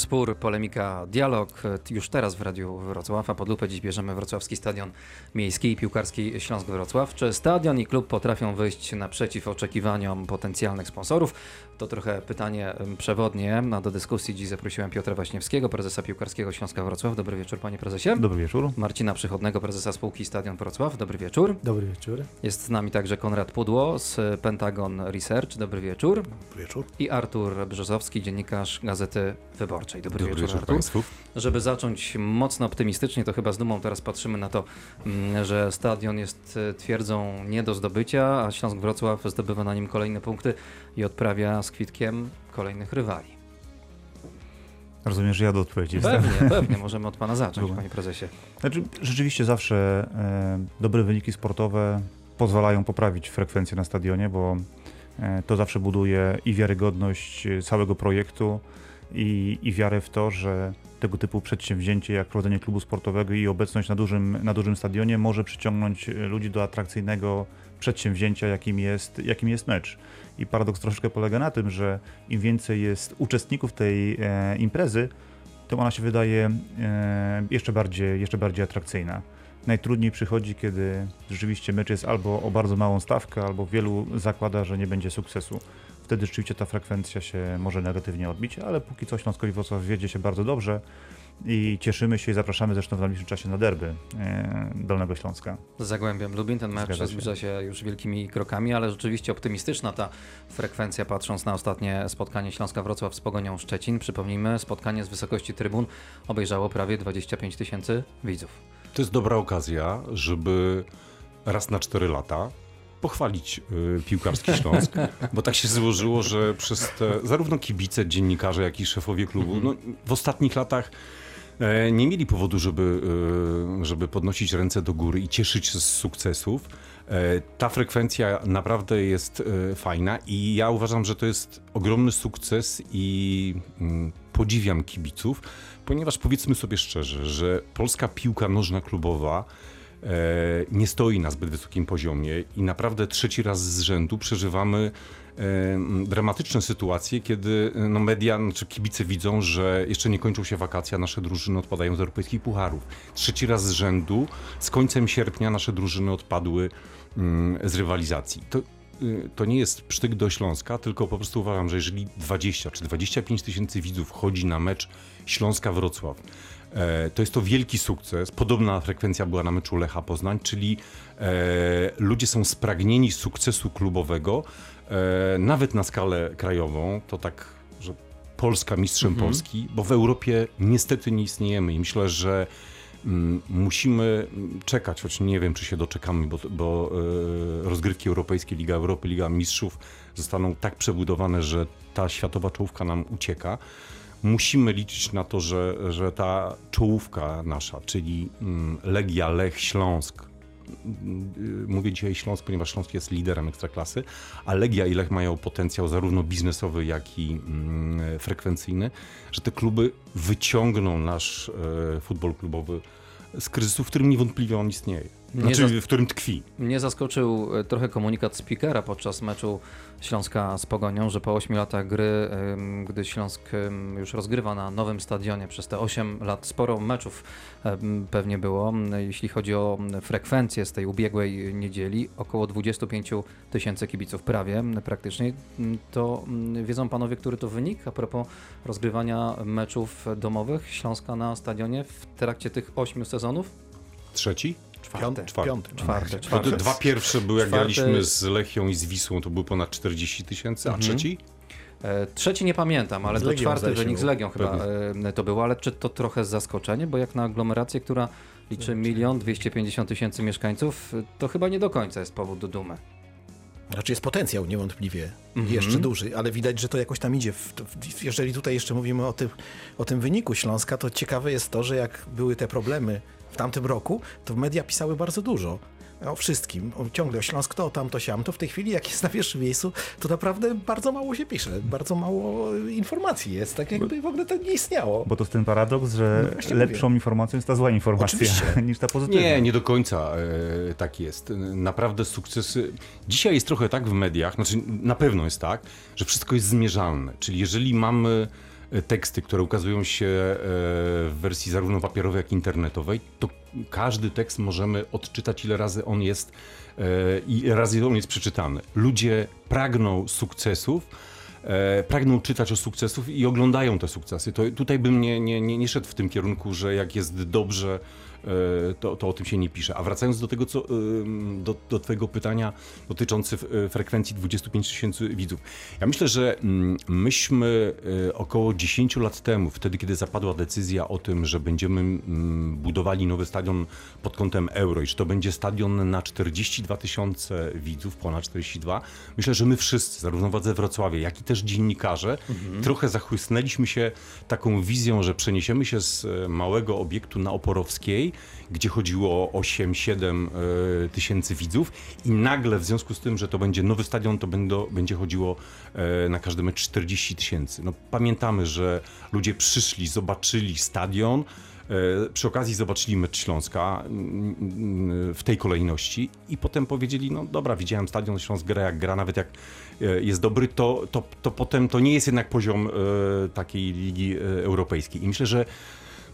Spór, polemika, dialog już teraz w Radiu Wrocław, a pod lupę dziś bierzemy Wrocławski Stadion Miejski i Piłkarski Śląsk-Wrocław. Czy stadion i klub potrafią wyjść naprzeciw oczekiwaniom potencjalnych sponsorów? To trochę pytanie przewodnie, a do dyskusji dziś zaprosiłem Piotra Waśniewskiego, prezesa Piłkarskiego Śląska Wrocław. Dobry wieczór panie prezesie. Dobry wieczór. Marcina Przychodnego, prezesa spółki Stadion Wrocław. Dobry wieczór. Dobry wieczór. Jest z nami także Konrad Pudło z Pentagon Research. Dobry wieczór. Dobry wieczór. I Artur Brzozowski, dziennikarz Gazety Wyborczej. Dobry, Dobry wieczór, wieczór Artur. Żeby zacząć mocno optymistycznie, to chyba z dumą teraz patrzymy na to, mm, że stadion jest e, twierdzą nie do zdobycia, a Śląsk Wrocław zdobywa na nim kolejne punkty i odprawia z kwitkiem kolejnych rywali. Rozumiem, że ja do odpowiedzi jestem. Pewnie, pewnie, możemy od pana zacząć, Dobra. panie prezesie. Znaczy, rzeczywiście zawsze e, dobre wyniki sportowe pozwalają poprawić frekwencję na stadionie, bo e, to zawsze buduje i wiarygodność e, całego projektu, i, i wiarę w to, że tego typu przedsięwzięcie jak prowadzenie klubu sportowego i obecność na dużym, na dużym stadionie może przyciągnąć ludzi do atrakcyjnego przedsięwzięcia, jakim jest, jakim jest mecz. I paradoks troszeczkę polega na tym, że im więcej jest uczestników tej e, imprezy, tym ona się wydaje e, jeszcze, bardziej, jeszcze bardziej atrakcyjna. Najtrudniej przychodzi, kiedy rzeczywiście mecz jest albo o bardzo małą stawkę, albo wielu zakłada, że nie będzie sukcesu. Wtedy rzeczywiście ta frekwencja się może negatywnie odbić, ale póki co Śląskowi Wrocław wiedzie się bardzo dobrze i cieszymy się i zapraszamy zresztą w najbliższym czasie na derby e, Dolnego Śląska. Z Zagłębiem Lubin ten mecz Zgadza się. zbliża się już wielkimi krokami, ale rzeczywiście optymistyczna ta frekwencja, patrząc na ostatnie spotkanie Śląska Wrocław z Pogonią Szczecin. Przypomnijmy, spotkanie z wysokości trybun obejrzało prawie 25 tysięcy widzów. To jest dobra okazja, żeby raz na 4 lata pochwalić y, piłkarski Śląsk, bo tak się złożyło, że przez te zarówno kibice, dziennikarze, jak i szefowie klubu no, w ostatnich latach e, nie mieli powodu, żeby, y, żeby podnosić ręce do góry i cieszyć się z sukcesów. E, Ta frekwencja naprawdę jest fajna i ja uważam, że to jest ogromny sukces i mm, podziwiam kibiców, ponieważ powiedzmy sobie szczerze, że polska piłka nożna klubowa nie stoi na zbyt wysokim poziomie i naprawdę trzeci raz z rzędu przeżywamy e, dramatyczne sytuacje, kiedy e, no, media, znaczy kibice widzą, że jeszcze nie kończą się wakacje, a nasze drużyny odpadają z europejskich pucharów. Trzeci raz z rzędu, z końcem sierpnia nasze drużyny odpadły mm, z rywalizacji. To, y, to nie jest psztyk do Śląska, tylko po prostu uważam, że jeżeli 20 czy 25 tysięcy widzów chodzi na mecz Śląska-Wrocław, e, to jest to wielki sukces. Podobna frekwencja była na meczu Lecha Poznań, czyli e, ludzie są spragnieni sukcesu klubowego, e, nawet na skalę krajową. To tak, że Polska mistrzem Polski, bo w Europie niestety nie istniejemy i myślę, że mm, musimy czekać, choć nie wiem, czy się doczekamy, bo, bo e, rozgrywki europejskie, Liga Europy, Liga Mistrzów zostaną tak przebudowane, że ta światowa czołówka nam ucieka. Musimy liczyć na to, że, że ta czołówka nasza, czyli mm, Legia, Lech, Śląsk, mm, y, mówię dzisiaj Śląsk, ponieważ Śląsk jest liderem Ekstraklasy, a Legia i Lech mają potencjał zarówno biznesowy, jak i mm, frekwencyjny, że te kluby wyciągną nasz e, futbol klubowy z kryzysu, w którym niewątpliwie on istnieje. Nie Znaczy, w którym tkwi. Mnie zaskoczył e, trochę komunikat speakera podczas meczu Śląska z Pogonią, że po 8 latach gry, gdy Śląsk już rozgrywa na nowym stadionie przez te 8 lat, sporo meczów pewnie było, jeśli chodzi o frekwencję z tej ubiegłej niedzieli, około 25 tysięcy kibiców prawie praktycznie, to wiedzą panowie, który to wynik a propos rozgrywania meczów domowych Śląska na stadionie w trakcie tych 8 sezonów? Trzeci? Czwarty. Czwarty. Piąty. Czwarty, Bo czwarty. te dwa pierwsze były, jak Czwarty- graliśmy z Lechią i z Wisłą, to było ponad 40 tysięcy, a Mhm. trzeci? E, Trzeci nie pamiętam, ale to czwarty wynik z. Legią chyba e, to było, ale czy to trochę zaskoczenie, bo jak na aglomerację, która liczy milion 250 tysięcy mieszkańców, to chyba nie do końca jest powód do dumy. Znaczy jest potencjał niewątpliwie Mhm. jeszcze duży, ale widać, że to jakoś tam idzie. Jeżeli tutaj jeszcze mówimy o tym, o tym wyniku Śląska, to ciekawe jest to, że jak były te problemy w tamtym roku, to media pisały bardzo dużo. O wszystkim, o, ciągle o Śląsk to, tam, to, siam, to w tej chwili jak jest na pierwszym miejscu, to naprawdę bardzo mało się pisze, bardzo mało informacji jest, tak jakby w ogóle to nie istniało. Bo to jest ten paradoks, że No lepszą informacją jest ta zła informacja Oczywiście. niż ta pozytywna. Nie, nie do końca e, tak jest. Naprawdę sukcesy. Dzisiaj jest trochę tak w mediach, znaczy na pewno jest tak, że wszystko jest zmierzalne. Czyli jeżeli mamy e, teksty, które ukazują się e, w wersji zarówno papierowej, jak i internetowej, to każdy tekst możemy odczytać, ile razy on jest e, i razy on jest przeczytany. Ludzie pragną sukcesów, e, pragną czytać o sukcesów i oglądają te sukcesy. To tutaj bym nie, nie, nie, nie szedł w tym kierunku, że jak jest dobrze, to, to o tym się nie pisze. A wracając do tego, co, do, do twojego pytania dotyczące e, frekwencji 25 tysięcy widzów. Ja myślę, że mm, myśmy e, około 10 lat temu, wtedy kiedy zapadła decyzja o tym, że będziemy mm, budowali nowy stadion pod kątem euro i czy to będzie stadion na 42 tysiące widzów, ponad 42, myślę, że my wszyscy, zarówno władze Wrocławia, jak i też dziennikarze, trochę zachłysnęliśmy się taką wizją, że przeniesiemy się z e, małego obiektu na Oporowskiej, gdzie chodziło o 8-7 e, tysięcy widzów i nagle w związku z tym, że to będzie nowy stadion, to będą, będzie chodziło e, na każdy mecz 40 tysięcy. No, pamiętamy, że ludzie przyszli, zobaczyli stadion, e, przy okazji zobaczyli mecz Śląska w tej kolejności i potem powiedzieli, no dobra, widziałem stadion Śląsk gra jak gra, nawet jak jest dobry, to, to, to potem to nie jest jednak poziom takiej ligi europejskiej. I myślę, że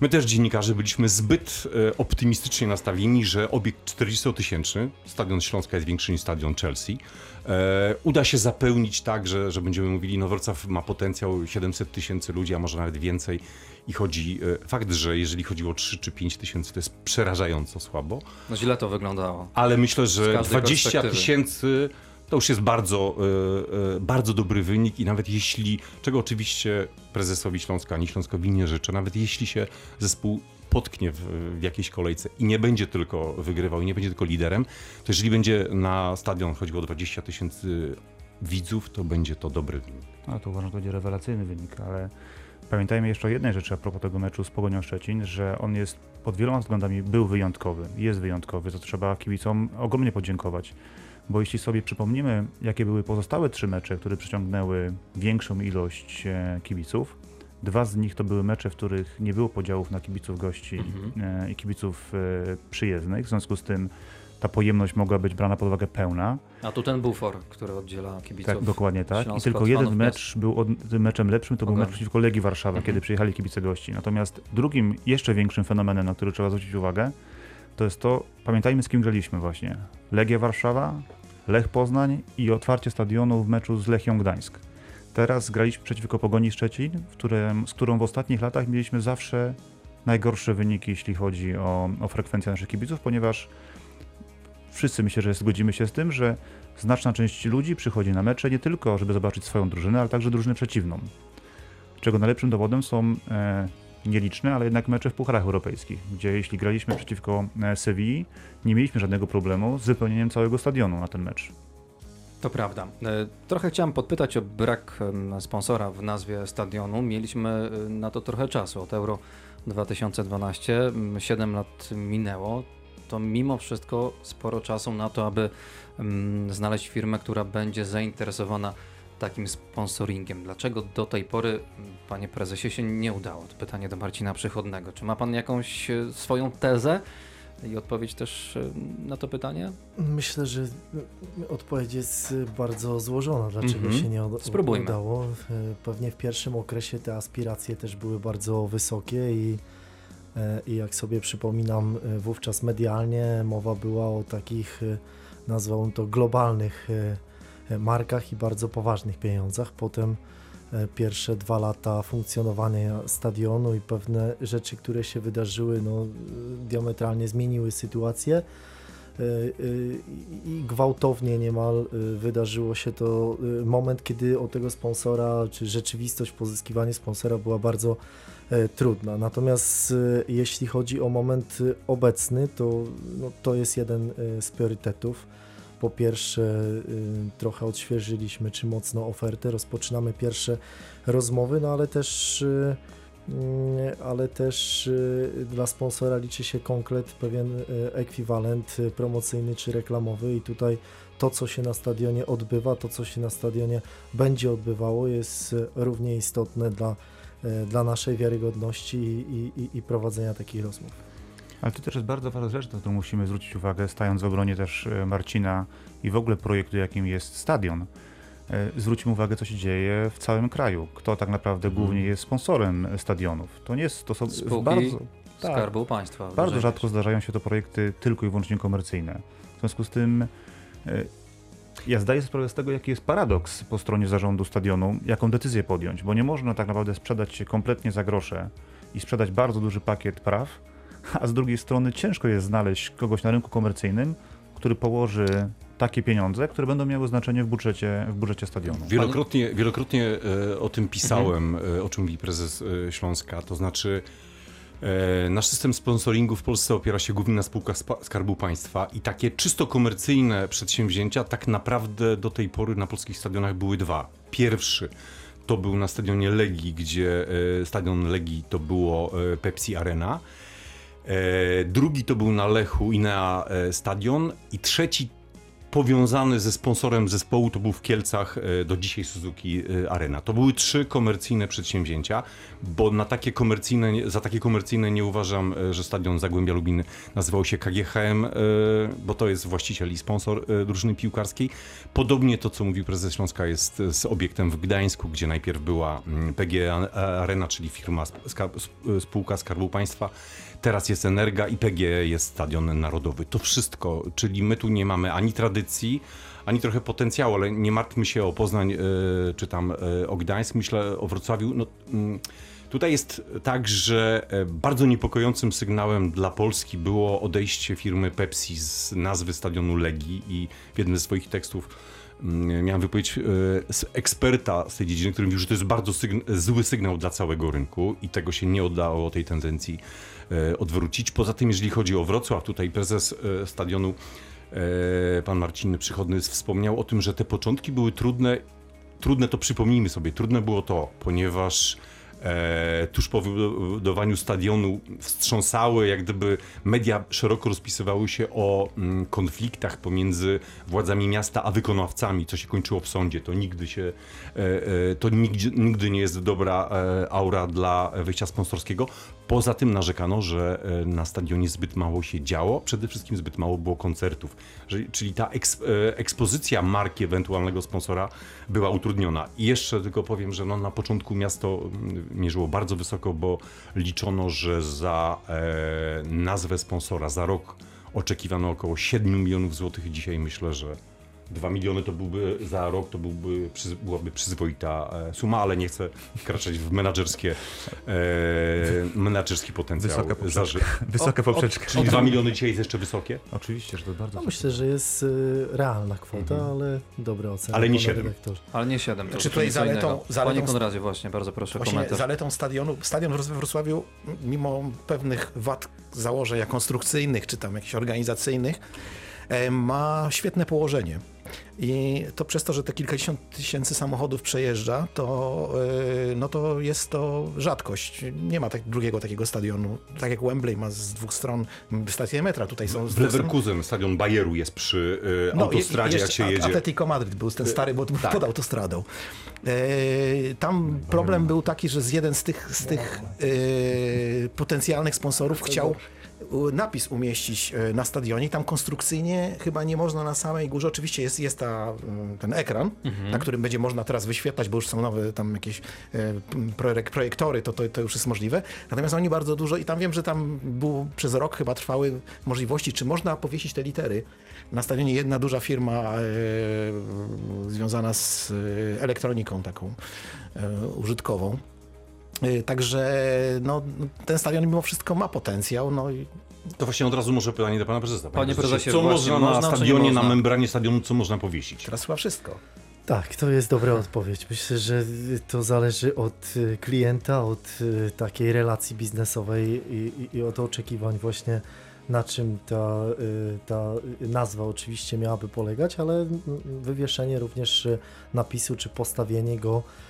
My też dziennikarze byliśmy zbyt e, optymistycznie nastawieni, że obiekt 40-tysięczny, stadion Śląska jest większy niż stadion Chelsea, e, uda się zapełnić tak, że, że będziemy mówili, no Wrocław ma potencjał 700 tysięcy ludzi, a może nawet więcej i chodzi, e, fakt, że jeżeli chodziło o 3 czy 5 tysięcy, to jest przerażająco słabo, No źle to wyglądało. ale myślę, że każdej 20 perspektywy. tysięcy to już jest bardzo, e, e, bardzo dobry wynik i nawet jeśli, czego oczywiście prezesowi Śląska ani Śląskowi nie życzę, nawet jeśli się zespół potknie w, w jakiejś kolejce i nie będzie tylko wygrywał i nie będzie tylko liderem, to jeżeli będzie na stadion chodziło o 20 tysięcy widzów, to będzie to dobry wynik. No to uważam, że to będzie rewelacyjny wynik, ale pamiętajmy jeszcze o jednej rzeczy a propos tego meczu z Pogonią Szczecin, że on jest pod wieloma względami był wyjątkowy, jest wyjątkowy, za to trzeba kibicom ogromnie podziękować. Bo jeśli sobie przypomnimy, jakie były pozostałe trzy mecze, które przyciągnęły większą ilość e, kibiców, dwa z nich to były mecze, w których nie było podziałów na kibiców gości e, i kibiców e, przyjezdnych, w związku z tym ta pojemność mogła być brana pod uwagę pełna. A tu ten bufor, który oddziela kibiców. Tak, dokładnie tak. I tylko jeden mecz był od, tym meczem lepszym, to był mecz przeciwko Legii Warszawa, Mhm. kiedy przyjechali kibice gości. Natomiast drugim, jeszcze większym fenomenem, na który trzeba zwrócić uwagę, to jest to, pamiętajmy z kim graliśmy właśnie. Legia Warszawa, Lech Poznań i otwarcie stadionu w meczu z Lechią Gdańsk. Teraz graliśmy przeciwko Pogoni Szczecin, którym, z którą w ostatnich latach mieliśmy zawsze najgorsze wyniki, jeśli chodzi o, o frekwencję naszych kibiców, ponieważ wszyscy myślę, że zgodzimy się z tym, że znaczna część ludzi przychodzi na mecze nie tylko, żeby zobaczyć swoją drużynę, ale także drużynę przeciwną. Czego najlepszym dowodem są e, nieliczne, ale jednak mecze w pucharach europejskich, gdzie jeśli graliśmy przeciwko e, Sewilli, nie mieliśmy żadnego problemu z wypełnieniem całego stadionu na ten mecz. To prawda. E, Trochę chciałem podpytać o brak sponsora w nazwie stadionu. Mieliśmy e, na to trochę czasu. Od Euro 2012, 7 lat minęło. To mimo wszystko sporo czasu na to, aby znaleźć firmę, która będzie zainteresowana takim sponsoringiem. Dlaczego do tej pory, m, panie prezesie, się nie udało? To pytanie do Marcina Przychodnego. Czy ma pan jakąś e, swoją tezę i odpowiedź też e, na to pytanie? Myślę, że odpowiedź jest bardzo złożona, dlaczego Mhm. się nie uda- Spróbujmy. udało. E, Pewnie w pierwszym okresie te aspiracje też były bardzo wysokie i, e, i jak sobie przypominam, e, wówczas medialnie mowa była o takich, e, nazwałbym to globalnych e, e, markach i bardzo poważnych pieniądzach. Potem e, pierwsze dwa lata funkcjonowania stadionu i pewne rzeczy, które się wydarzyły, no, e, diametralnie zmieniły sytuację. E, i gwałtownie niemal wydarzyło się to moment, kiedy o tego sponsora, czy rzeczywistość pozyskiwania sponsora była bardzo trudna. Natomiast jeśli chodzi o moment obecny, to, no, to jest jeden z priorytetów. Po pierwsze, e, trochę odświeżyliśmy, czy mocno ofertę, rozpoczynamy pierwsze rozmowy, no ale też e, Mm, ale też y, dla sponsora liczy się konkret, pewien y, ekwiwalent y, promocyjny czy reklamowy i tutaj to, co się na stadionie odbywa, to, co się na stadionie będzie odbywało, jest y, równie istotne dla, y, dla naszej wiarygodności i, i, i prowadzenia takich rozmów. Ale to też jest bardzo ważna rzecz, na którą musimy zwrócić uwagę, stając w obronie też e, Marcina i w ogóle projektu, jakim jest stadion. e, zwróćmy uwagę, co się dzieje w całym kraju. Kto tak naprawdę Mhm. głównie jest sponsorem stadionów. To nie jest, to są Spółki bardzo, tak, Skarbu Państwa. bardzo rzadko zdarzają się to projekty tylko i wyłącznie komercyjne. W związku z tym e, ja zdaję sobie sprawę z tego, jaki jest paradoks po stronie zarządu stadionu, jaką decyzję podjąć, bo nie można tak naprawdę sprzedać się kompletnie za grosze i sprzedać bardzo duży pakiet praw, a z drugiej strony ciężko jest znaleźć kogoś na rynku komercyjnym, który położy takie pieniądze, które będą miały znaczenie w budżecie, w budżecie stadionu. Wielokrotnie, wielokrotnie e, o tym pisałem, e, o czym mówi prezes e, Śląska, to znaczy nasz system sponsoringu w Polsce opiera się głównie na spółkach Skarbu Państwa i takie czysto komercyjne przedsięwzięcia tak naprawdę do tej pory na polskich stadionach były dwa. Pierwszy to był na stadionie Legii, gdzie stadion Legii to było Pepsi Arena. E, drugi to był na Lechu Inea e, Stadion i trzeci powiązany ze sponsorem zespołu to był w Kielcach e, do dzisiaj Suzuki Arena. To były trzy komercyjne przedsięwzięcia, bo na takie komercyjne, za takie komercyjne nie uważam, że stadion Zagłębia Lubin nazywał się KGHM, bo to jest właściciel i sponsor drużyny piłkarskiej. Podobnie to, co mówił prezes Śląska jest z obiektem w Gdańsku, gdzie najpierw była mm, PG Arena, czyli firma spółka Skarbu Państwa, Teraz jest Energa i jest Stadion Narodowy. To wszystko, czyli my tu nie mamy ani tradycji, ani trochę potencjału, ale nie martwmy się o Poznań e, czy tam e, o Gdańsk, myślę o Wrocławiu. No, mm, tutaj jest tak, że e, bardzo niepokojącym sygnałem dla Polski było odejście firmy Pepsi z nazwy stadionu Legii i w jednym ze swoich tekstów miałem wypowiedź e, eksperta z tej dziedziny, który mówił, że to jest bardzo zły sygnał dla całego rynku i tego się nie udało tej tendencji e, odwrócić. Poza tym, jeżeli chodzi o Wrocław, tutaj prezes e, stadionu, pan Marcin Przychodny wspomniał o tym, że te początki były trudne. Trudne to przypomnijmy sobie, trudne było to, ponieważ tuż po wybudowaniu stadionu wstrząsały, jak gdyby media szeroko rozpisywały się o mm, konfliktach pomiędzy władzami miasta a wykonawcami, co się kończyło w sądzie. To nigdy się, e, e, to nigdzie, nigdy nie jest dobra e, aura dla wyjścia sponsorskiego. Poza tym narzekano, że e, na stadionie zbyt mało się działo, przede wszystkim zbyt mało było koncertów, czyli ta e, ekspozycja marki ewentualnego sponsora była utrudniona. I jeszcze tylko powiem, że no, na początku miasto mierzyło bardzo wysoko, bo liczono, że za e, nazwę sponsora za rok oczekiwano około 7 milionów złotych. Dzisiaj myślę, że 2 miliony to byłby za rok, to byłby, byłaby przyzwoita suma, ale nie chcę wkraczać w menadżerskie, e, menadżerski potencjał. Wysoka poprzeczka. zaży- Wysoka poprzeczka. Czyli 2 miliony dzisiaj jest jeszcze wysokie? Oczywiście, że to bardzo No, myślę, że jest y, realna kwota, Mhm. ale dobre oceny. Ale nie pana siedem. redaktorze. Ale nie 7. Znaczy tutaj zaletą- zaletą- Panie Konradzie, właśnie, bardzo proszę Właśnie komentarz. zaletą stadionu, stadion we Wrocławiu, mimo pewnych wad założeń jak konstrukcyjnych czy tam jakichś organizacyjnych, e, ma świetne położenie. I to przez to, że te kilkadziesiąt tysięcy samochodów przejeżdża, to, e, no to jest to rzadkość. Nie ma tak, drugiego takiego stadionu. Tak jak Wembley ma z dwóch stron stację metra. Tutaj są z W Leverkusen, stadion Bayeru jest przy e, no, autostradzie, jak się jedzie. Atletico Madryt był ten stary, bo tak. pod autostradą. E, tam problem był taki, że z jeden z tych, z tych potencjalnych sponsorów chciał napis umieścić e, na stadionie. Tam konstrukcyjnie chyba nie można na samej górze. Oczywiście jest, jest ta, mm, ten ekran, na którym będzie można teraz wyświetlać, bo już są nowe tam jakieś e, projektory, to, to, to już jest możliwe. Natomiast oni bardzo dużo i tam wiem, że tam był, przez rok chyba trwały możliwości, czy można powiesić te litery. Na stadionie jedna duża firma e, związana z elektroniką taką użytkową. E, Także no, ten stadion mimo wszystko ma potencjał. No i To właśnie od razu może pytanie do pana prezesa. Panie prezesie, co można na można, stadionie, na membranie stadionu, co można powiesić? teraz chyba wszystko. Tak, to jest dobra odpowiedź. Myślę, że to zależy od y, klienta, od y, takiej relacji biznesowej i, i, i od oczekiwań właśnie na czym ta, y, ta nazwa oczywiście miałaby polegać, ale mm, wywieszenie również y, napisu czy postawienie go y,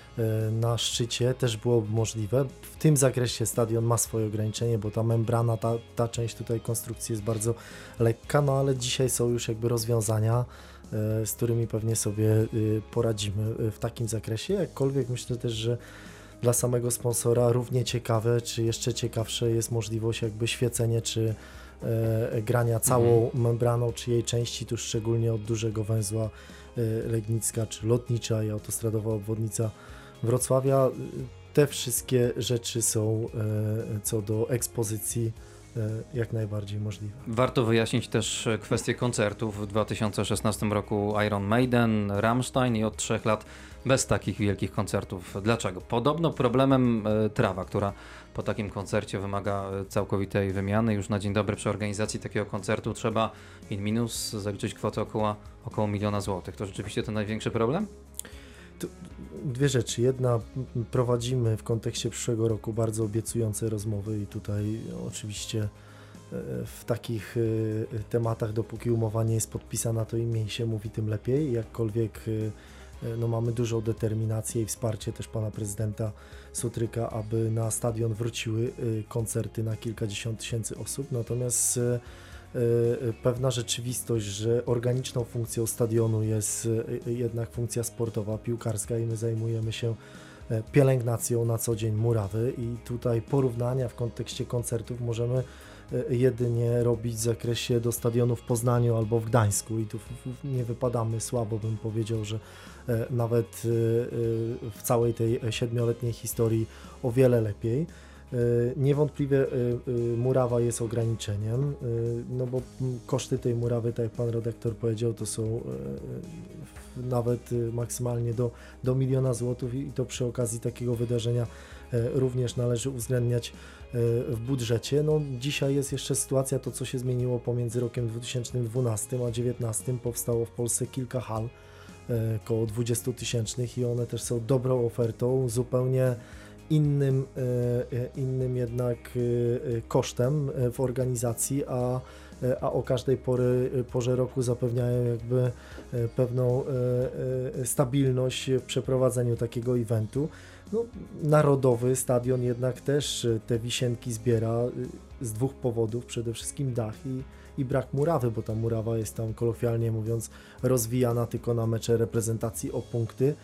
na szczycie też byłoby możliwe. W tym zakresie stadion ma swoje ograniczenie, bo ta membrana, ta, ta część tutaj konstrukcji jest bardzo lekka, no ale dzisiaj są już jakby rozwiązania, e, z którymi pewnie sobie y, poradzimy w takim zakresie. Jakkolwiek myślę też, że dla samego sponsora równie ciekawe, czy jeszcze ciekawsze jest możliwość jakby świecenie, czy e, grania całą membraną czy jej części, tu szczególnie od dużego węzła e, Legnicka czy Lotnicza i autostradowa obwodnica Wrocławia. Te wszystkie rzeczy są e, co do ekspozycji e, jak najbardziej możliwe. Warto wyjaśnić też kwestię koncertów. W 2016 roku Iron Maiden, Rammstein i od trzech lat bez takich wielkich koncertów. Dlaczego? Podobno problemem e, trawa, która po takim koncercie wymaga e, całkowitej wymiany. Już na dzień dobry przy organizacji takiego koncertu trzeba in minus zaliczyć kwotę około, około miliona złotych. To rzeczywiście ten największy problem? Dwie rzeczy. Jedna, prowadzimy w kontekście przyszłego roku bardzo obiecujące rozmowy i tutaj oczywiście e, w takich e, tematach, dopóki umowa nie jest podpisana, to im mniej się mówi, tym lepiej. Jakkolwiek e, no, mamy dużą determinację i wsparcie też pana prezydenta Sutryka, aby na stadion wróciły koncerty na kilkadziesiąt tysięcy osób. Natomiast pewna rzeczywistość, że organiczną funkcją stadionu jest e, jednak funkcja sportowa, piłkarska i my zajmujemy się e, pielęgnacją na co dzień murawy i tutaj porównania w kontekście koncertów możemy e, jedynie robić w zakresie do stadionu w Poznaniu albo w Gdańsku i tu nie wypadamy słabo, bym powiedział, że e, nawet w całej tej siedmioletniej historii o wiele lepiej. E, Niewątpliwie e, e, murawa jest ograniczeniem, no bo koszty tej murawy, tak jak pan redaktor powiedział, to są nawet maksymalnie do, do miliona złotych i to przy okazji takiego wydarzenia również należy uwzględniać w budżecie. No, dzisiaj jest jeszcze sytuacja, to co się zmieniło pomiędzy rokiem 2012 a 2019, powstało w Polsce kilka hal, około 20 tysięcznych i one też są dobrą ofertą, zupełnie innym, e, e, innym jednak e, kosztem w organizacji, a, a o każdej pory, porze roku zapewniają jakby pewną stabilność w przeprowadzeniu takiego eventu. No, narodowy stadion jednak też te wisienki zbiera z dwóch powodów. Przede wszystkim dach i, i brak murawy, bo ta murawa jest tam kolokwialnie mówiąc rozwijana tylko na mecze reprezentacji o punkty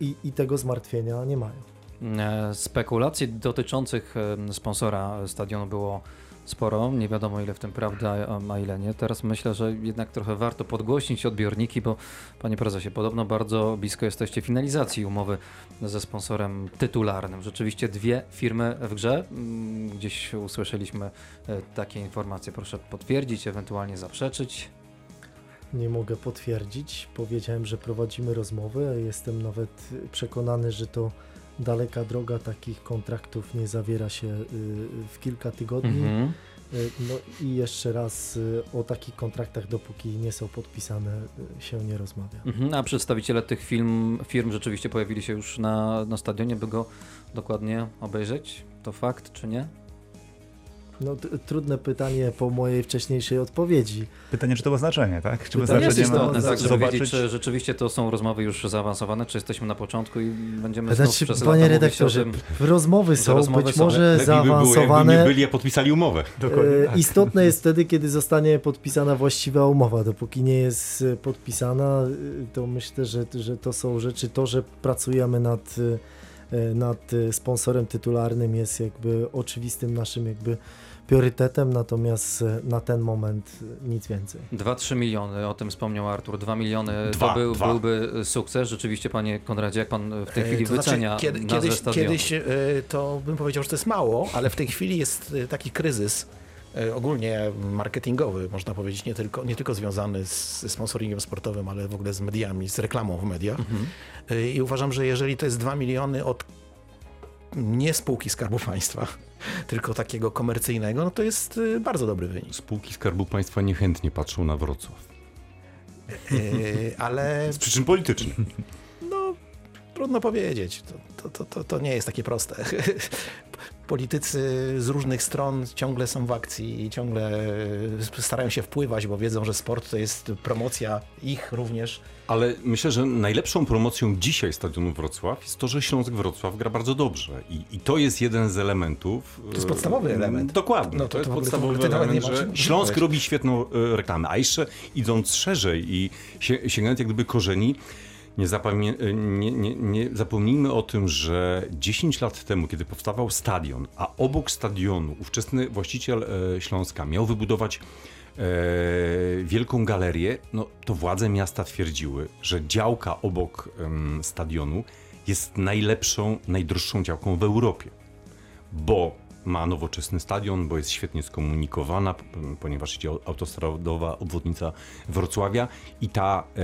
i, i tego zmartwienia nie mają. E, Spekulacji dotyczących e, sponsora stadionu było sporo. Nie wiadomo ile w tym prawda, a- ile nie. Teraz myślę, że jednak trochę warto podgłośnić odbiorniki, bo panie prezesie, podobno bardzo blisko jesteście finalizacji umowy ze sponsorem tytularnym. Rzeczywiście dwie firmy w grze. Mm, Gdzieś usłyszeliśmy e, takie informacje. Proszę potwierdzić, ewentualnie zaprzeczyć. Nie mogę potwierdzić. Powiedziałem, że prowadzimy rozmowy. Jestem nawet przekonany, że to daleka droga takich kontraktów nie zawiera się y, w kilka tygodni. Mhm. Y, No i jeszcze raz y, o takich kontraktach, dopóki nie są podpisane, się nie rozmawia. Mhm, a przedstawiciele tych film, firm rzeczywiście pojawili się już na, na stadionie, by go dokładnie obejrzeć? To fakt, czy nie? No, t- trudne pytanie po mojej wcześniejszej odpowiedzi. Pytanie, czy to ma znaczenie, tak? Czy ma Pytanie, znaczenie istotne, istotne, ma tak, żeby zobaczyć? wiedzieć, czy rzeczywiście to są rozmowy już zaawansowane, czy jesteśmy na początku i będziemy znów Znaczy, przez panie lata mówić redaktorze, o tym. rozmowy są, rozmowy być są. może Lepiej by było, zaawansowane. byli, a podpisali umowę. Dokładnie E, tak. Istotne jest wtedy, kiedy zostanie podpisana właściwa umowa. Dopóki nie jest e, podpisana, e, to myślę, że, że to są rzeczy, to, że pracujemy nad, nad sponsorem tytularnym jest jakby oczywistym naszym jakby priorytetem, natomiast e, na ten moment e, nic więcej. 2-3 miliony, o tym wspomniał Artur. 2 miliony Dwa, to był, dwa. byłby sukces. Rzeczywiście, panie Konradzie, jak pan w tej E, chwili to znaczy, wycenia kiedy, nazwę kiedyś, stadionu? kiedyś to bym powiedział, że to jest mało, ale w tej chwili jest taki kryzys ogólnie marketingowy, można powiedzieć, nie tylko, nie tylko związany z ze sponsoringiem sportowym, ale w ogóle z mediami, z reklamą w mediach. Mhm. I uważam, że jeżeli to jest 2 miliony od nie spółki Skarbu Państwa, tylko takiego komercyjnego, no to jest e, bardzo dobry wynik. Spółki Skarbu Państwa niechętnie patrzą na Wrocław. E, Ale Z przyczyn politycznych. No, trudno powiedzieć. To, to, to, to, to nie jest takie proste. Politycy z różnych stron ciągle są w akcji i ciągle starają się wpływać, bo wiedzą, że sport to jest promocja ich również. Ale myślę, że najlepszą promocją dzisiaj stadionu Wrocław jest to, że Śląsk Wrocław gra bardzo dobrze. I, i to jest jeden z elementów. To jest e, podstawowy element. Dokładnie. No to, to- jest to to podstawowy nawet element, że Śląsk robi świetną e, reklamę. A jeszcze idąc szerzej i sięgając jak gdyby korzeni, Nie, zapamię- nie, nie, nie zapomnijmy o tym, że 10 lat temu, kiedy powstawał stadion, a obok stadionu ówczesny właściciel e, Śląska miał wybudować e, wielką galerię, no to władze miasta twierdziły, że działka obok em, stadionu jest najlepszą, najdroższą działką w Europie. Bo ma nowoczesny stadion, bo jest świetnie skomunikowana, ponieważ idzie autostradowa obwodnica Wrocławia i ta e,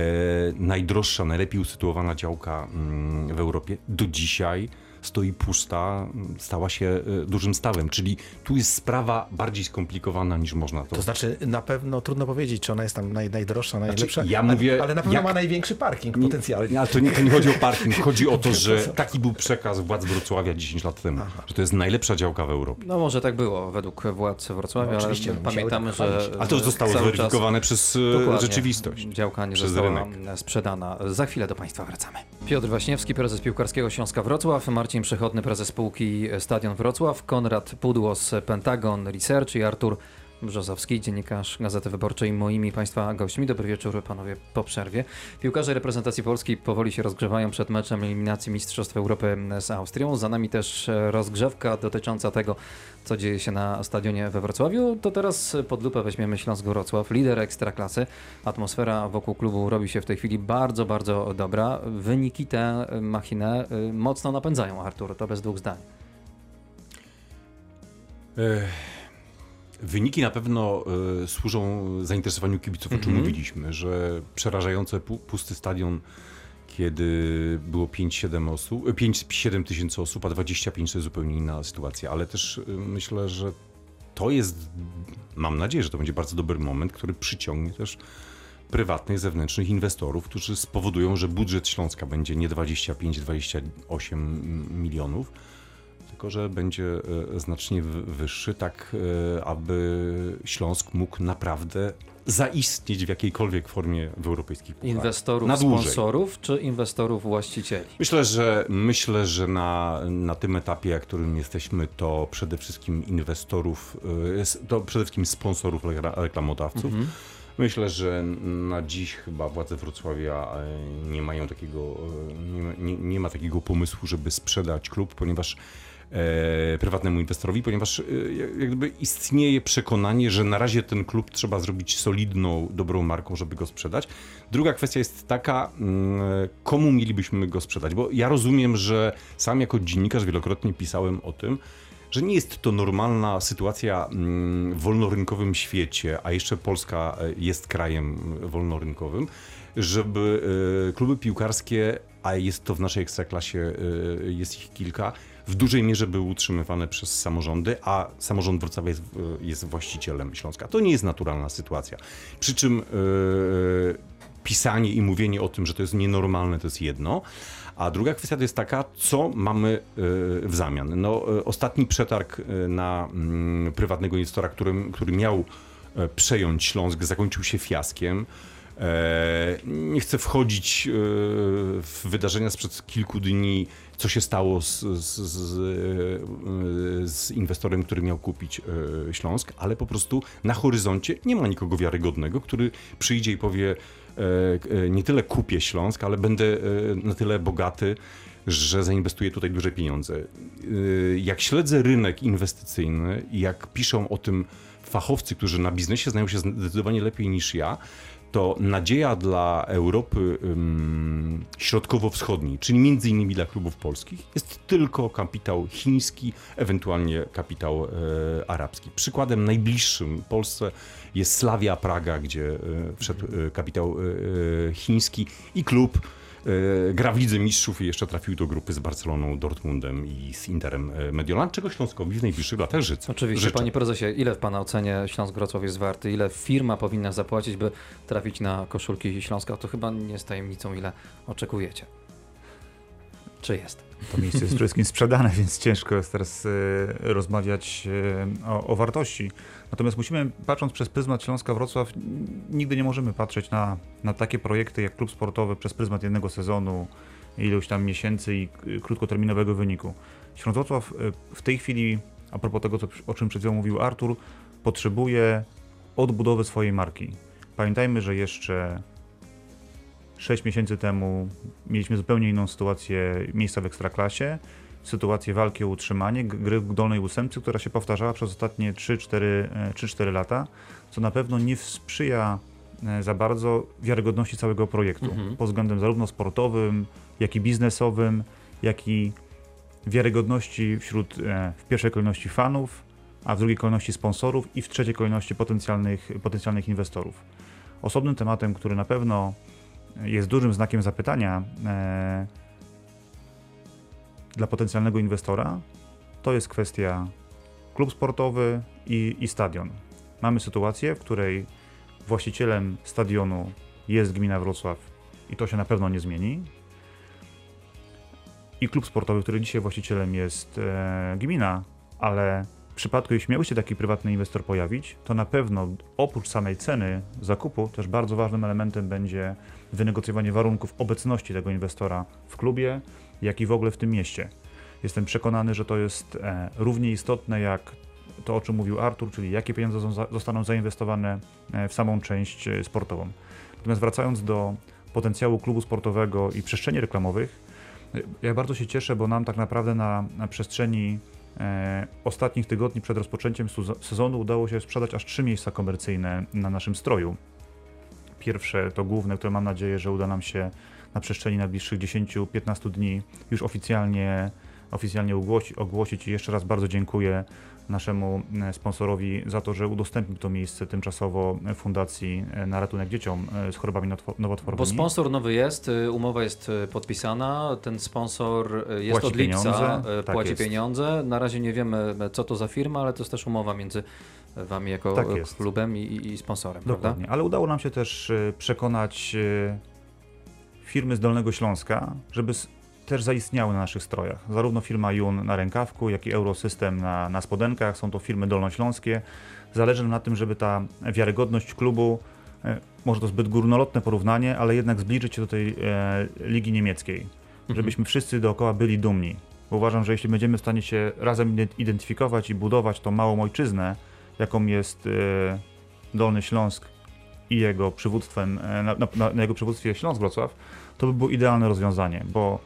najdroższa, najlepiej usytuowana działka mm, w Europie do dzisiaj stoi pusta, stała się e, dużym stawem. Czyli tu jest sprawa bardziej skomplikowana niż można to. To znaczy, na pewno trudno powiedzieć, czy ona jest tam naj, najdroższa, najlepsza. ja ale- mówię, Ale na pewno jak- ma największy parking potencjalnie. Ale to nie, to nie chodzi o parking, chodzi o to, że taki był przekaz władz Wrocławia 10 lat temu, że to jest najlepsza działka w Europie. No może tak było według władz Wrocławia, No, ale oczywiście, musiały pamiętamy, że... Ale to już zostało zweryfikowane przez e, Dokładnie. rzeczywistość. Działka nie Przez została rynek. sprzedana. Za chwilę do Państwa wracamy. Piotr Waśniewski, prezes Piłkarskiego Śląska Wrocław, Marcin Przechodny, prezes spółki Stadion Wrocław, Konrad Pudło z Pentagon Research i Artur Brzozowski, dziennikarz Gazety Wyborczej, moimi Państwa gośćmi. Dobry wieczór Panowie po przerwie. Piłkarze reprezentacji Polski powoli się rozgrzewają przed meczem eliminacji Mistrzostw Europy z Austrią. Za nami też rozgrzewka dotycząca tego, co dzieje się na stadionie we Wrocławiu. To teraz pod lupę weźmiemy Śląsk Wrocław, lider ekstraklasy. Atmosfera wokół klubu robi się w tej chwili bardzo, bardzo dobra. Wyniki tę machinę y, mocno napędzają, Artur, to bez dwóch zdań. Ech, Wyniki na pewno e, służą zainteresowaniu kibiców, o czym Mhm. mówiliśmy, że przerażające pu- pusty stadion, kiedy było 5-7 osób, e, 5-7 tysięcy osób, a 25 to jest zupełnie inna sytuacja, ale też e, myślę, że to jest, mam nadzieję, że to będzie bardzo dobry moment, który przyciągnie też prywatnych, zewnętrznych inwestorów, którzy spowodują, że budżet Śląska będzie nie 25-28 milionów, tylko że będzie e, znacznie wyższy, tak e, aby Śląsk mógł naprawdę zaistnieć w jakiejkolwiek formie w europejskich pucharach. Inwestorów, Na dłużej. sponsorów czy inwestorów właścicieli? Myślę, że myślę, że na, na tym etapie, na którym jesteśmy, to przede wszystkim inwestorów, s- to przede wszystkim sponsorów, rekla- reklamodawców. Myślę, że na dziś chyba władze Wrocławia e, nie mają takiego, e, nie, nie, nie ma takiego pomysłu, żeby sprzedać klub, ponieważ e, prywatnemu inwestorowi, ponieważ e, jak gdyby istnieje przekonanie, że na razie ten klub trzeba zrobić solidną, dobrą marką, żeby go sprzedać. Druga kwestia jest taka, mm, komu mielibyśmy go sprzedać, bo ja rozumiem, że sam jako dziennikarz wielokrotnie pisałem o tym, że nie jest to normalna sytuacja mm, w wolnorynkowym świecie, a jeszcze Polska e, jest krajem mm, wolnorynkowym, żeby kluby piłkarskie, a jest to w naszej ekstraklasie, jest ich kilka, w dużej mierze były utrzymywane przez samorządy, a samorząd Wrocławia jest, e, jest właścicielem Śląska. To nie jest naturalna sytuacja. Przy czym e, pisanie i mówienie o tym, że to jest nienormalne, to jest jedno. A druga kwestia to jest taka, co mamy w zamian. No, ostatni przetarg na mm, prywatnego inwestora, który, który miał przejąć Śląsk, zakończył się fiaskiem. E, Nie chcę wchodzić e, w wydarzenia sprzed kilku dni, co się stało z, z, z, e, z inwestorem, który miał kupić Śląsk, ale po prostu na horyzoncie nie ma nikogo wiarygodnego, który przyjdzie i powie nie tyle kupię Śląsk, ale będę na tyle bogaty, że zainwestuję tutaj duże pieniądze. Jak śledzę rynek inwestycyjny i jak piszą o tym fachowcy, którzy na biznesie znają się zdecydowanie lepiej niż ja, to nadzieja dla Europy środkowo-wschodniej, czyli między innymi dla klubów polskich, jest tylko kapitał chiński, ewentualnie kapitał e, arabski. Przykładem najbliższym Polsce jest Slavia Praga, gdzie e, wszedł e, kapitał chiński i klub gra w Lidze Mistrzów i jeszcze trafił do grupy z Barceloną, Dortmundem i z Interem e, Mediolan, czego Śląskowi w najbliższych latach życzę. Oczywiście, życzę. panie prezesie, ile w pana ocenie Śląsk Wrocław jest warty? Ile firma powinna zapłacić, by trafić na koszulki Śląska? To chyba nie jest tajemnicą, ile oczekujecie. Czy jest? To miejsce jest przede wszystkim sprzedane, więc ciężko jest teraz e, rozmawiać e, o, o wartości. Natomiast musimy, patrząc przez pryzmat Śląska Wrocław, nigdy nie możemy patrzeć na, na takie projekty jak klub sportowy przez pryzmat jednego sezonu, iluś tam miesięcy i k- krótkoterminowego wyniku. Śląsk Wrocław e, w tej chwili, a propos tego, co, o czym przed chwilą mówił Artur, potrzebuje odbudowy swojej marki. Pamiętajmy, że jeszcze 6 miesięcy temu mieliśmy zupełnie inną sytuację miejsca w Ekstraklasie, sytuację walki o utrzymanie, gry w dolnej ósemce, która się powtarzała przez ostatnie 3-4 e, 3-4 lata, co na pewno nie sprzyja e, za bardzo wiarygodności całego projektu Mhm. pod względem zarówno sportowym, jak i biznesowym, jak i wiarygodności wśród e, w pierwszej kolejności fanów, a w drugiej kolejności sponsorów i w trzeciej kolejności potencjalnych, potencjalnych inwestorów. Osobnym tematem, który na pewno jest dużym znakiem zapytania e, dla potencjalnego inwestora, to jest kwestia klub sportowy i, i stadion. Mamy sytuację, w której właścicielem stadionu jest gmina Wrocław i to się na pewno nie zmieni. I klub sportowy, który dzisiaj właścicielem jest e, gmina, ale przypadku, jeśli miałby się taki prywatny inwestor pojawić, to na pewno oprócz samej ceny zakupu, też bardzo ważnym elementem będzie wynegocjowanie warunków obecności tego inwestora w klubie, jak i w ogóle w tym mieście. Jestem przekonany, że to jest e, równie istotne jak to, o czym mówił Artur, czyli jakie pieniądze zostaną zainwestowane e, w samą część e, sportową. Natomiast wracając do potencjału klubu sportowego i przestrzeni reklamowych, ja bardzo się cieszę, bo nam tak naprawdę na, na przestrzeni ostatnich tygodni przed rozpoczęciem sezonu udało się sprzedać aż trzy miejsca komercyjne na naszym stroju. Pierwsze to główne, które mam nadzieję, że uda nam się na przestrzeni najbliższych 10-15 dni już oficjalnie, oficjalnie ogłosi, ogłosić. I jeszcze raz bardzo dziękuję naszemu e, sponsorowi za to, że udostępnił to miejsce tymczasowo Fundacji e, na ratunek dzieciom e, z chorobami nowotwo- nowotworowymi. Bo sponsor nowy jest, umowa jest podpisana, ten sponsor jest Płaci od lipca, pieniądze, tak płaci jest. pieniądze. Na razie nie wiemy, co to za firma, ale to jest też umowa między wami jako Tak klubem i, i- sponsorem, prawda? Dokładnie, ale udało nam się też e, przekonać e, firmy z Dolnego Śląska, żeby też zaistniały na naszych strojach. Zarówno firma Jun na rękawku, jak i Eurosystem na, na spodenkach. Są to firmy dolnośląskie. Zależy nam na tym, żeby ta wiarygodność klubu, e, może to zbyt górnolotne porównanie, ale jednak zbliżyć się do tej e, ligi niemieckiej. Mhm. Żebyśmy wszyscy dookoła byli dumni. Bo uważam, że jeśli będziemy w stanie się razem ident- identyfikować i budować tą małą ojczyznę, jaką jest e, Dolny Śląsk i jego przywództwem, e, na, na, na jego przywództwie Śląsk Wrocław, to by było idealne rozwiązanie, bo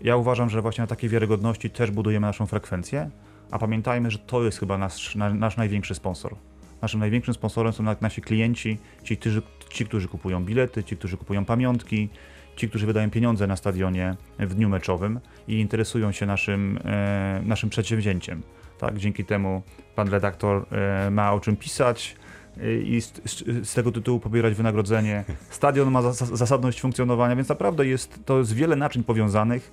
ja uważam, że właśnie na takiej wiarygodności też budujemy naszą frekwencję, a pamiętajmy, że to jest chyba nasz, na, nasz największy sponsor. Naszym największym sponsorem są na- nasi klienci, ci, którzy, ci, którzy kupują bilety, ci, którzy kupują pamiątki, ci, którzy wydają pieniądze na stadionie w dniu meczowym i interesują się naszym, e, naszym przedsięwzięciem. Tak, dzięki temu pan redaktor e, ma o czym pisać e, i z, z, z tego tytułu pobierać wynagrodzenie. Stadion ma zas, zasadność funkcjonowania, więc naprawdę jest to jest wiele naczyń powiązanych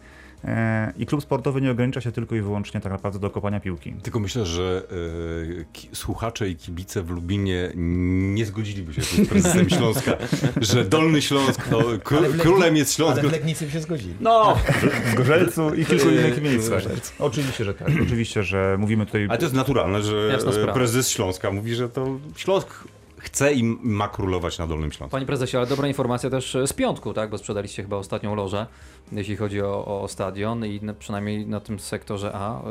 i klub sportowy nie ogranicza się tylko i wyłącznie tak naprawdę do kopania piłki. Tylko myślę, że e, słuchacze i kibice w Lubinie nie zgodziliby się z prezesem Śląska, że Dolny Śląsk to królem jest Śląsk. Ale w Legnicy by się zgodzili. No, W Gorzelcu i kilku innych miejscach. Oczywiście, że tak. Oczywiście, że mówimy tutaj... ale to jest naturalne, że e, prezes Śląska mówi, że to Śląsk chce i ma królować na Dolnym Śląsku. Panie prezesie, ale dobra informacja też z piątku, tak? Bo sprzedaliście chyba ostatnią lożę, jeśli chodzi o, o stadion i na, przynajmniej na tym sektorze A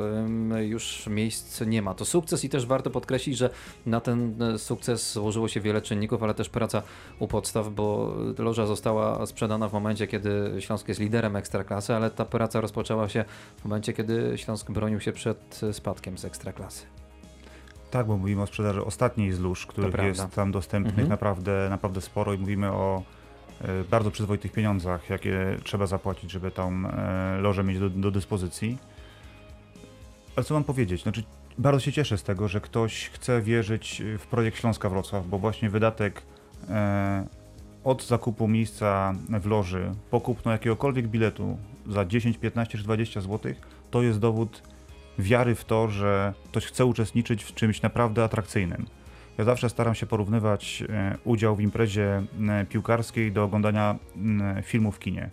już miejsc nie ma. To sukces i też warto podkreślić, że na ten e, sukces złożyło się wiele czynników, ale też praca u podstaw, bo loża została sprzedana w momencie, kiedy Śląsk jest liderem ekstraklasy, ale ta praca rozpoczęła się w momencie, kiedy Śląsk bronił się przed spadkiem z ekstraklasy. Tak, bo mówimy o sprzedaży ostatniej z lóż, których jest tam dostępnych Mhm. naprawdę, naprawdę sporo i mówimy o e, bardzo przyzwoitych pieniądzach, jakie trzeba zapłacić, żeby tą e, lożę mieć do, do dyspozycji. Ale co mam powiedzieć? Znaczy, bardzo się cieszę z tego, że ktoś chce wierzyć w projekt Śląska Wrocław, bo właśnie wydatek e, od zakupu miejsca w loży po kupno jakiegokolwiek biletu za 10, 15 czy 20 zł, to jest dowód wiary w to, że ktoś chce uczestniczyć w czymś naprawdę atrakcyjnym. Ja zawsze staram się porównywać e, udział w imprezie e, piłkarskiej do oglądania filmu w kinie.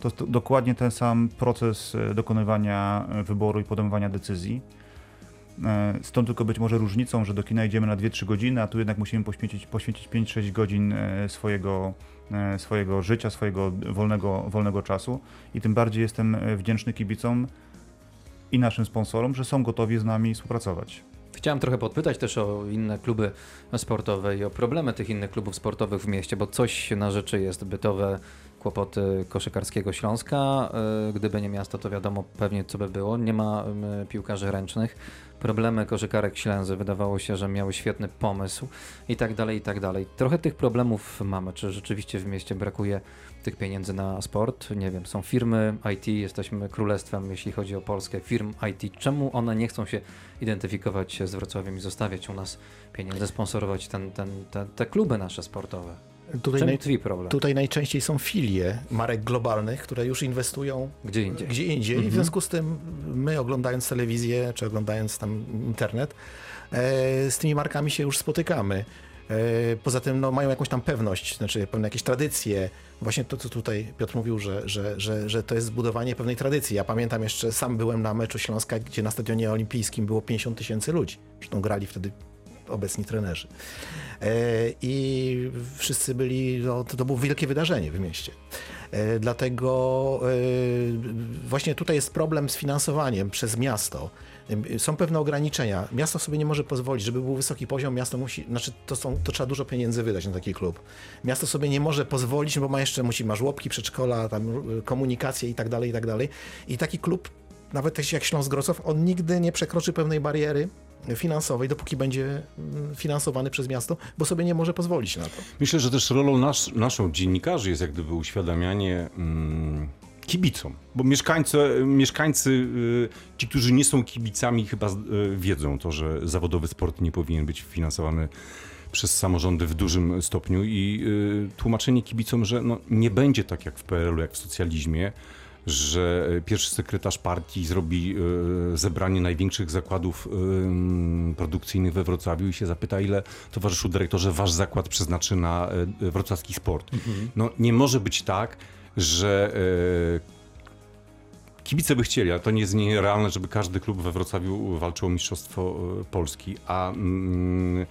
To dokładnie ten sam proces e, dokonywania wyboru i podejmowania decyzji. Stąd tylko być może różnicą, że do kina idziemy na 2-3 godziny, a tu jednak musimy poświęcić, poświęcić 5-6 godzin swojego, swojego życia, swojego wolnego, wolnego czasu. I tym bardziej jestem wdzięczny kibicom i naszym sponsorom, że są gotowi z nami współpracować. Chciałem trochę podpytać też o inne kluby sportowe i o problemy tych innych klubów sportowych w mieście, bo coś na rzeczy jest bytowe kłopoty koszykarskiego Śląska. Y, Gdyby nie miasto, to wiadomo pewnie co by było. Nie ma piłkarzy ręcznych. Problemy koszykarek Ślęzy wydawało się, że miały świetny pomysł i tak dalej, i tak dalej. Trochę tych problemów mamy. Czy rzeczywiście w mieście brakuje tych pieniędzy na sport? Nie wiem. Są firmy IT, jesteśmy królestwem, jeśli chodzi o Polskę, firm IT. Czemu one nie chcą się identyfikować z Wrocławiem i zostawiać u nas pieniędzy, sponsorować ten, ten, te, te kluby nasze sportowe? Tutaj, naj, tutaj najczęściej są filie marek globalnych, które już inwestują Gdzie indziej? gdzie indziej. I w Mhm. związku z tym my oglądając telewizję, czy oglądając tam internet, e, z tymi markami się już spotykamy. E, poza tym no, mają jakąś tam pewność, znaczy pewne jakieś tradycje. Właśnie to, co tutaj Piotr mówił, że, że, że, że to jest zbudowanie pewnej tradycji. Ja pamiętam jeszcze, sam byłem na meczu Śląska, gdzie na stadionie olimpijskim było 50 tysięcy ludzi. Zresztą grali wtedy obecni trenerzy. E, I wszyscy byli, no, to, było wielkie wydarzenie w mieście. E, Dlatego e, właśnie tutaj jest problem z finansowaniem przez miasto. Są pewne ograniczenia. Miasto sobie nie może pozwolić, żeby był wysoki poziom, miasto musi, znaczy to, są, to trzeba dużo pieniędzy wydać na taki klub. Miasto sobie nie może pozwolić, bo ma jeszcze, musi, ma żłobki, przedszkola, tam komunikację i tak dalej, i tak dalej. I taki klub, nawet jak Śląsk Wrocław, on nigdy nie przekroczy pewnej bariery finansowej, dopóki będzie mm, finansowany przez miasto, bo sobie nie może pozwolić na to. Myślę, że też rolą nas, naszą dziennikarzy jest jak gdyby uświadamianie mm, kibicom, bo mieszkańcy, mieszkańcy ci, którzy nie są kibicami chyba y, wiedzą to, że zawodowy sport nie powinien być finansowany przez samorządy w dużym stopniu i y, tłumaczenie kibicom, że no, nie będzie tak jak w PRL-u, jak w socjalizmie, że y, pierwszy sekretarz partii zrobi y, zebranie największych zakładów y, produkcyjnych we Wrocławiu i się zapyta, ile towarzyszu dyrektorze wasz zakład przeznaczy na wrocławski sport. No nie może być tak, że kibice by chcieli, ale to nie jest nierealne, żeby każdy klub we Wrocławiu walczył o mistrzostwo Polski, a mm,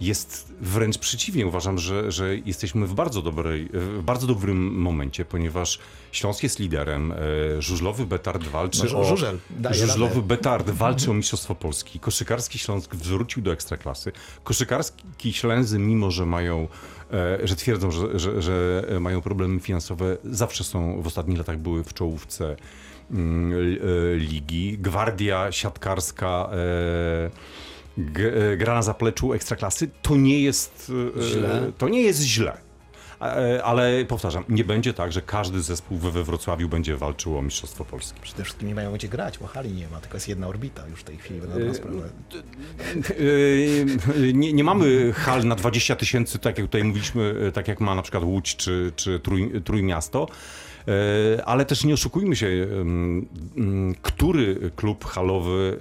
jest wręcz przeciwnie. Uważam, że, że jesteśmy w bardzo, dobrej, w bardzo dobrym momencie, ponieważ Śląsk jest liderem. e, Żużlowy Betard walczy No, o... żużel Żużlowy radę. Betard walczy o Mistrzostwo Polski. Koszykarski Śląsk wrócił do Ekstraklasy. Koszykarski Ślęzy, mimo że mają, e, że twierdzą, że, że, że mają problemy finansowe, zawsze są, w ostatnich latach były w czołówce mm, e, ligi. Gwardia siatkarska e, gra na zapleczu Ekstraklasy. To nie jest e, Źle. To nie jest źle. E, Ale powtarzam, nie będzie tak, że każdy zespół we Wrocławiu będzie walczył o Mistrzostwo Polski. Przede wszystkim nie mają gdzie grać, bo hali nie ma, tylko jest jedna orbita już w tej chwili. Na dobrą sprawę. Nie, nie mamy hal na 20 tysięcy, tak jak tutaj mówiliśmy, tak jak ma na przykład Łódź czy, czy Trój, Trójmiasto. Yy, Ale też nie oszukujmy się, który klub halowy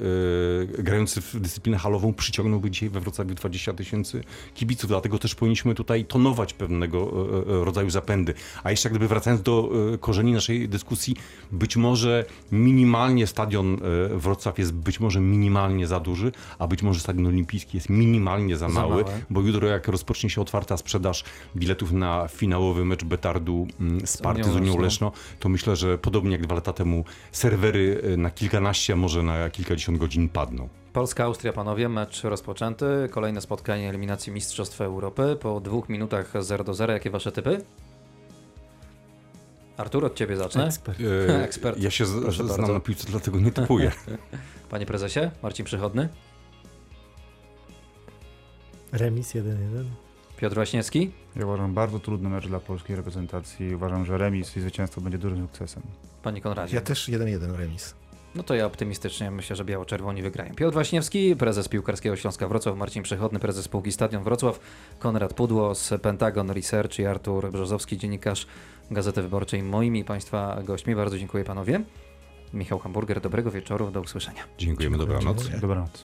yy, grający w dyscyplinę halową przyciągnąłby dzisiaj we Wrocławiu 20 tysięcy kibiców, dlatego też powinniśmy tutaj tonować pewnego yy, rodzaju zapędy. A jeszcze gdyby wracając do korzeni naszej dyskusji, być może minimalnie stadion Wrocław jest być może minimalnie za duży, a być może stadion olimpijski jest minimalnie za Za mały, małe. bo jutro jak rozpocznie się otwarta sprzedaż biletów na finałowy mecz Betardu mm, z Party z Unią Unią Leszno, to myślę, że podobnie jak dwa lata temu serwery y, na kilkanaście, a może na kilkadziesiąt godzin padną. Polska-Austria, panowie, mecz rozpoczęty. Kolejne spotkanie eliminacji Mistrzostwa Europy. Po dwóch minutach 0 do 0. Jakie wasze typy? Artur, od ciebie zacznę. Ekspert. E, Ekspert. Ja się z, znam bardzo. na piłce, dlatego nie typuję. Panie prezesie, Marcin Przychodny, Remis 1-1. Piotr Waśniewski. Ja uważam bardzo trudny mecz dla polskiej reprezentacji. Uważam, że remis i zwycięstwo będzie dużym sukcesem. Panie Konradzie. Ja też 1-1 remis. No to ja optymistycznie myślę, że biało-czerwoni wygrają. Piotr Waśniewski, prezes piłkarskiego Śląska Wrocław, Marcin Przechodny, prezes spółki Stadion Wrocław, Konrad Pudło z Pentagon Research i Artur Brzozowski, dziennikarz Gazety Wyborczej. Moimi Państwa gośćmi. Bardzo dziękuję panowie. Michał Hamburger, dobrego wieczoru, do usłyszenia. Dziękujemy, dobranoc. Dziękuję. Dobranoc.